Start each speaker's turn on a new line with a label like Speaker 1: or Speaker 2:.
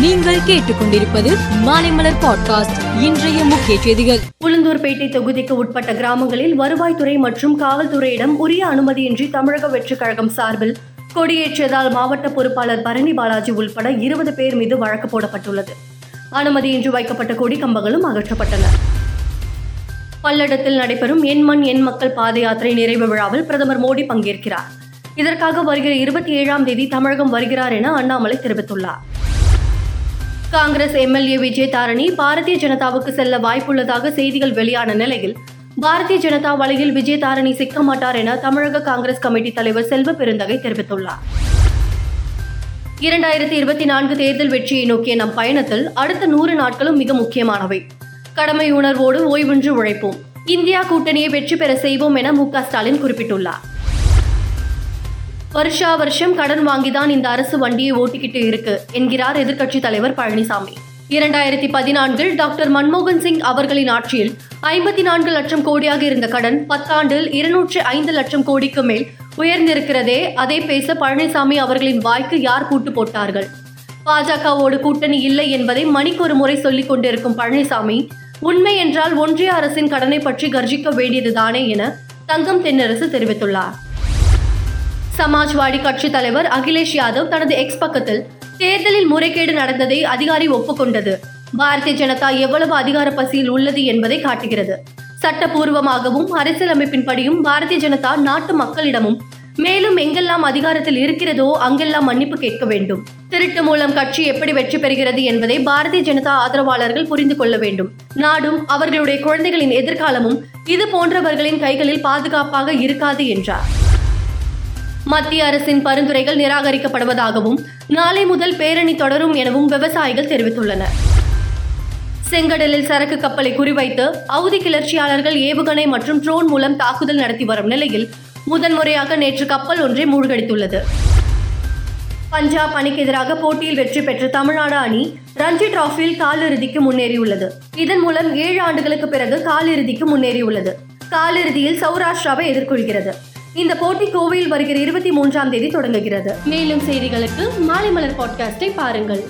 Speaker 1: நீங்கள் கேட்டுக்கொண்டிருப்பது மாலைமலர் பாட்காஸ்ட் இன்றைய முக்கிய செய்திகள்.
Speaker 2: உளுந்தூர்பேட்டை தொகுதிக்கு உட்பட்ட கிராமங்களில் வருவாய்த்துறை மற்றும் காவல்துறையிடம் உரிய அனுமதியின்றி தமிழக வெற்றிக் கழகம் சார்பில் கொடியேற்றியதால் மாவட்ட பொறுப்பாளர் பரணி பாலாஜி உள்பட இருபது பேர் மீது வழக்கு போடப்பட்டுள்ளது. அனுமதியின்றி வைக்கப்பட்ட கொடி கம்பங்களும் அகற்றப்பட்டன. பல்லடத்தில் நடைபெறும் என் மண் என் மக்கள் பாத யாத்திரை நிறைவு விழாவில் பிரதமர் மோடி பங்கேற்கிறார். இதற்காக வருகிற இருபத்தி ஏழாம் தேதி தமிழகம் வருகிறார் என அண்ணாமலை தெரிவித்துள்ளார். காங்கிரஸ் எம்எல்ஏ விஜய் தாரணி பாரதிய ஜனதாவுக்கு செல்ல வாய்ப்புள்ளதாக செய்திகள் வெளியான நிலையில் பாரதிய ஜனதா வலையில் விஜய் தாரணி சிக்க மாட்டார் என தமிழக காங்கிரஸ் கமிட்டி தலைவர் செல்வ பெருந்தகை தெரிவித்துள்ளார். இரண்டாயிரத்தி இருபத்தி நான்கு தேர்தல் வெற்றியை நோக்கிய நம் பயணத்தில் அடுத்த நூறு நாட்களும் மிக முக்கியமானவை. கடமை உணர்வோடு ஓய்வின்றி உழைப்போம். இந்தியா கூட்டணியை வெற்றி பெற செய்வோம் என மு ஸ்டாலின் குறிப்பிட்டுள்ளார். வருஷா வருஷம் கடன் வாங்கிதான் இந்த அரசு வண்டியை ஓட்டிக்கிட்டு இருக்கு என்கிறார் எதிர்க்கட்சி தலைவர் பழனிசாமி. இரண்டாயிரத்தி பதினான்கில் டாக்டர் மன்மோகன் சிங் அவர்களின் ஆட்சியில் ஐம்பத்தி நான்கு லட்சம் கோடியாக இருந்த கடன் பத்தாண்டில் இருநூற்று ஐந்து லட்சம் கோடிக்கு மேல் உயர்ந்திருக்கிறதே அதை பேச பழனிசாமி அவர்களின் வாய்க்கு யார் கூட்டு போட்டார்கள்? பாஜகவோடு கூட்டணி இல்லை என்பதை மணிக்கு ஒரு முறை சொல்லிக் கொண்டிருக்கும் பழனிசாமி உண்மை என்றால் ஒன்றிய அரசின் கடனை பற்றி கர்ஜிக்க வேண்டியதுதானே என தங்கம் தென்னரசு தெரிவித்துள்ளார். சமாஜ்வாடி கட்சி தலைவர் அகிலேஷ் யாதவ் தனது எக்ஸ் பக்கத்தில் தேர்தலில் முறைகேடு நடந்ததை அதிகாரி ஒப்புக்கொண்டது. பாரதிய ஜனதா எவ்வளவு அதிகார பசியில் உள்ளது என்பதை காட்டுகிறது. சட்டபூர்வமாகவும் அரசியலமைப்பின்படியும் பாரதிய ஜனதா நாட்டு மக்களிடமும் மேலும் எங்கெல்லாம் அதிகாரத்தில் இருக்கிறதோ அங்கெல்லாம் மன்னிப்பு கேட்க வேண்டும். திருட்டு மூலம் கட்சி எப்படி வெற்றி பெறுகிறது என்பதை பாரதிய ஜனதா ஆதரவாளர்கள் புரிந்து கொள்ள வேண்டும். நாடும் அவர்களுடைய குழந்தைகளின் எதிர்காலமும் இது போன்றவர்களின் கைகளில் பாதுகாப்பாக இருக்காது என்றார். மத்திய அரசின் பரிந்துரைகள் நிராகரிக்கப்படுவதாகவும் நாளை முதல் பேரணி தொடரும் எனவும் விவசாயிகள் தெரிவித்துள்ளனர். செங்கடலில் சரக்கு கப்பலை குறிவைத்து அவுதி கிளர்ச்சியாளர்கள் ஏவுகணை மற்றும் ட்ரோன் மூலம் தாக்குதல் நடத்தி வரும் நிலையில் முதன்முறையாக நேற்று கப்பல் ஒன்றை மூழ்கடித்துள்ளது. பஞ்சாப் அணிக்கு எதிராக போட்டியில் வெற்றி பெற்ற தமிழ்நாடு அணி ரஞ்சி டிராஃபியில் காலிறுதிக்கு முன்னேறியுள்ளது. இதன் மூலம் ஏழு ஆண்டுகளுக்கு பிறகு காலிறுதிக்கு முன்னேறியுள்ளது. காலிறுதியில் சௌராஷ்டிராவை எதிர்கொள்கிறது. இந்த போட்டி கோவையில் வருகிற இருபத்தி மூன்றாம் தேதி தொடங்குகிறது. மேலும் செய்திகளுக்கு மாலை மலர் பாட்காஸ்டை பாருங்கள்.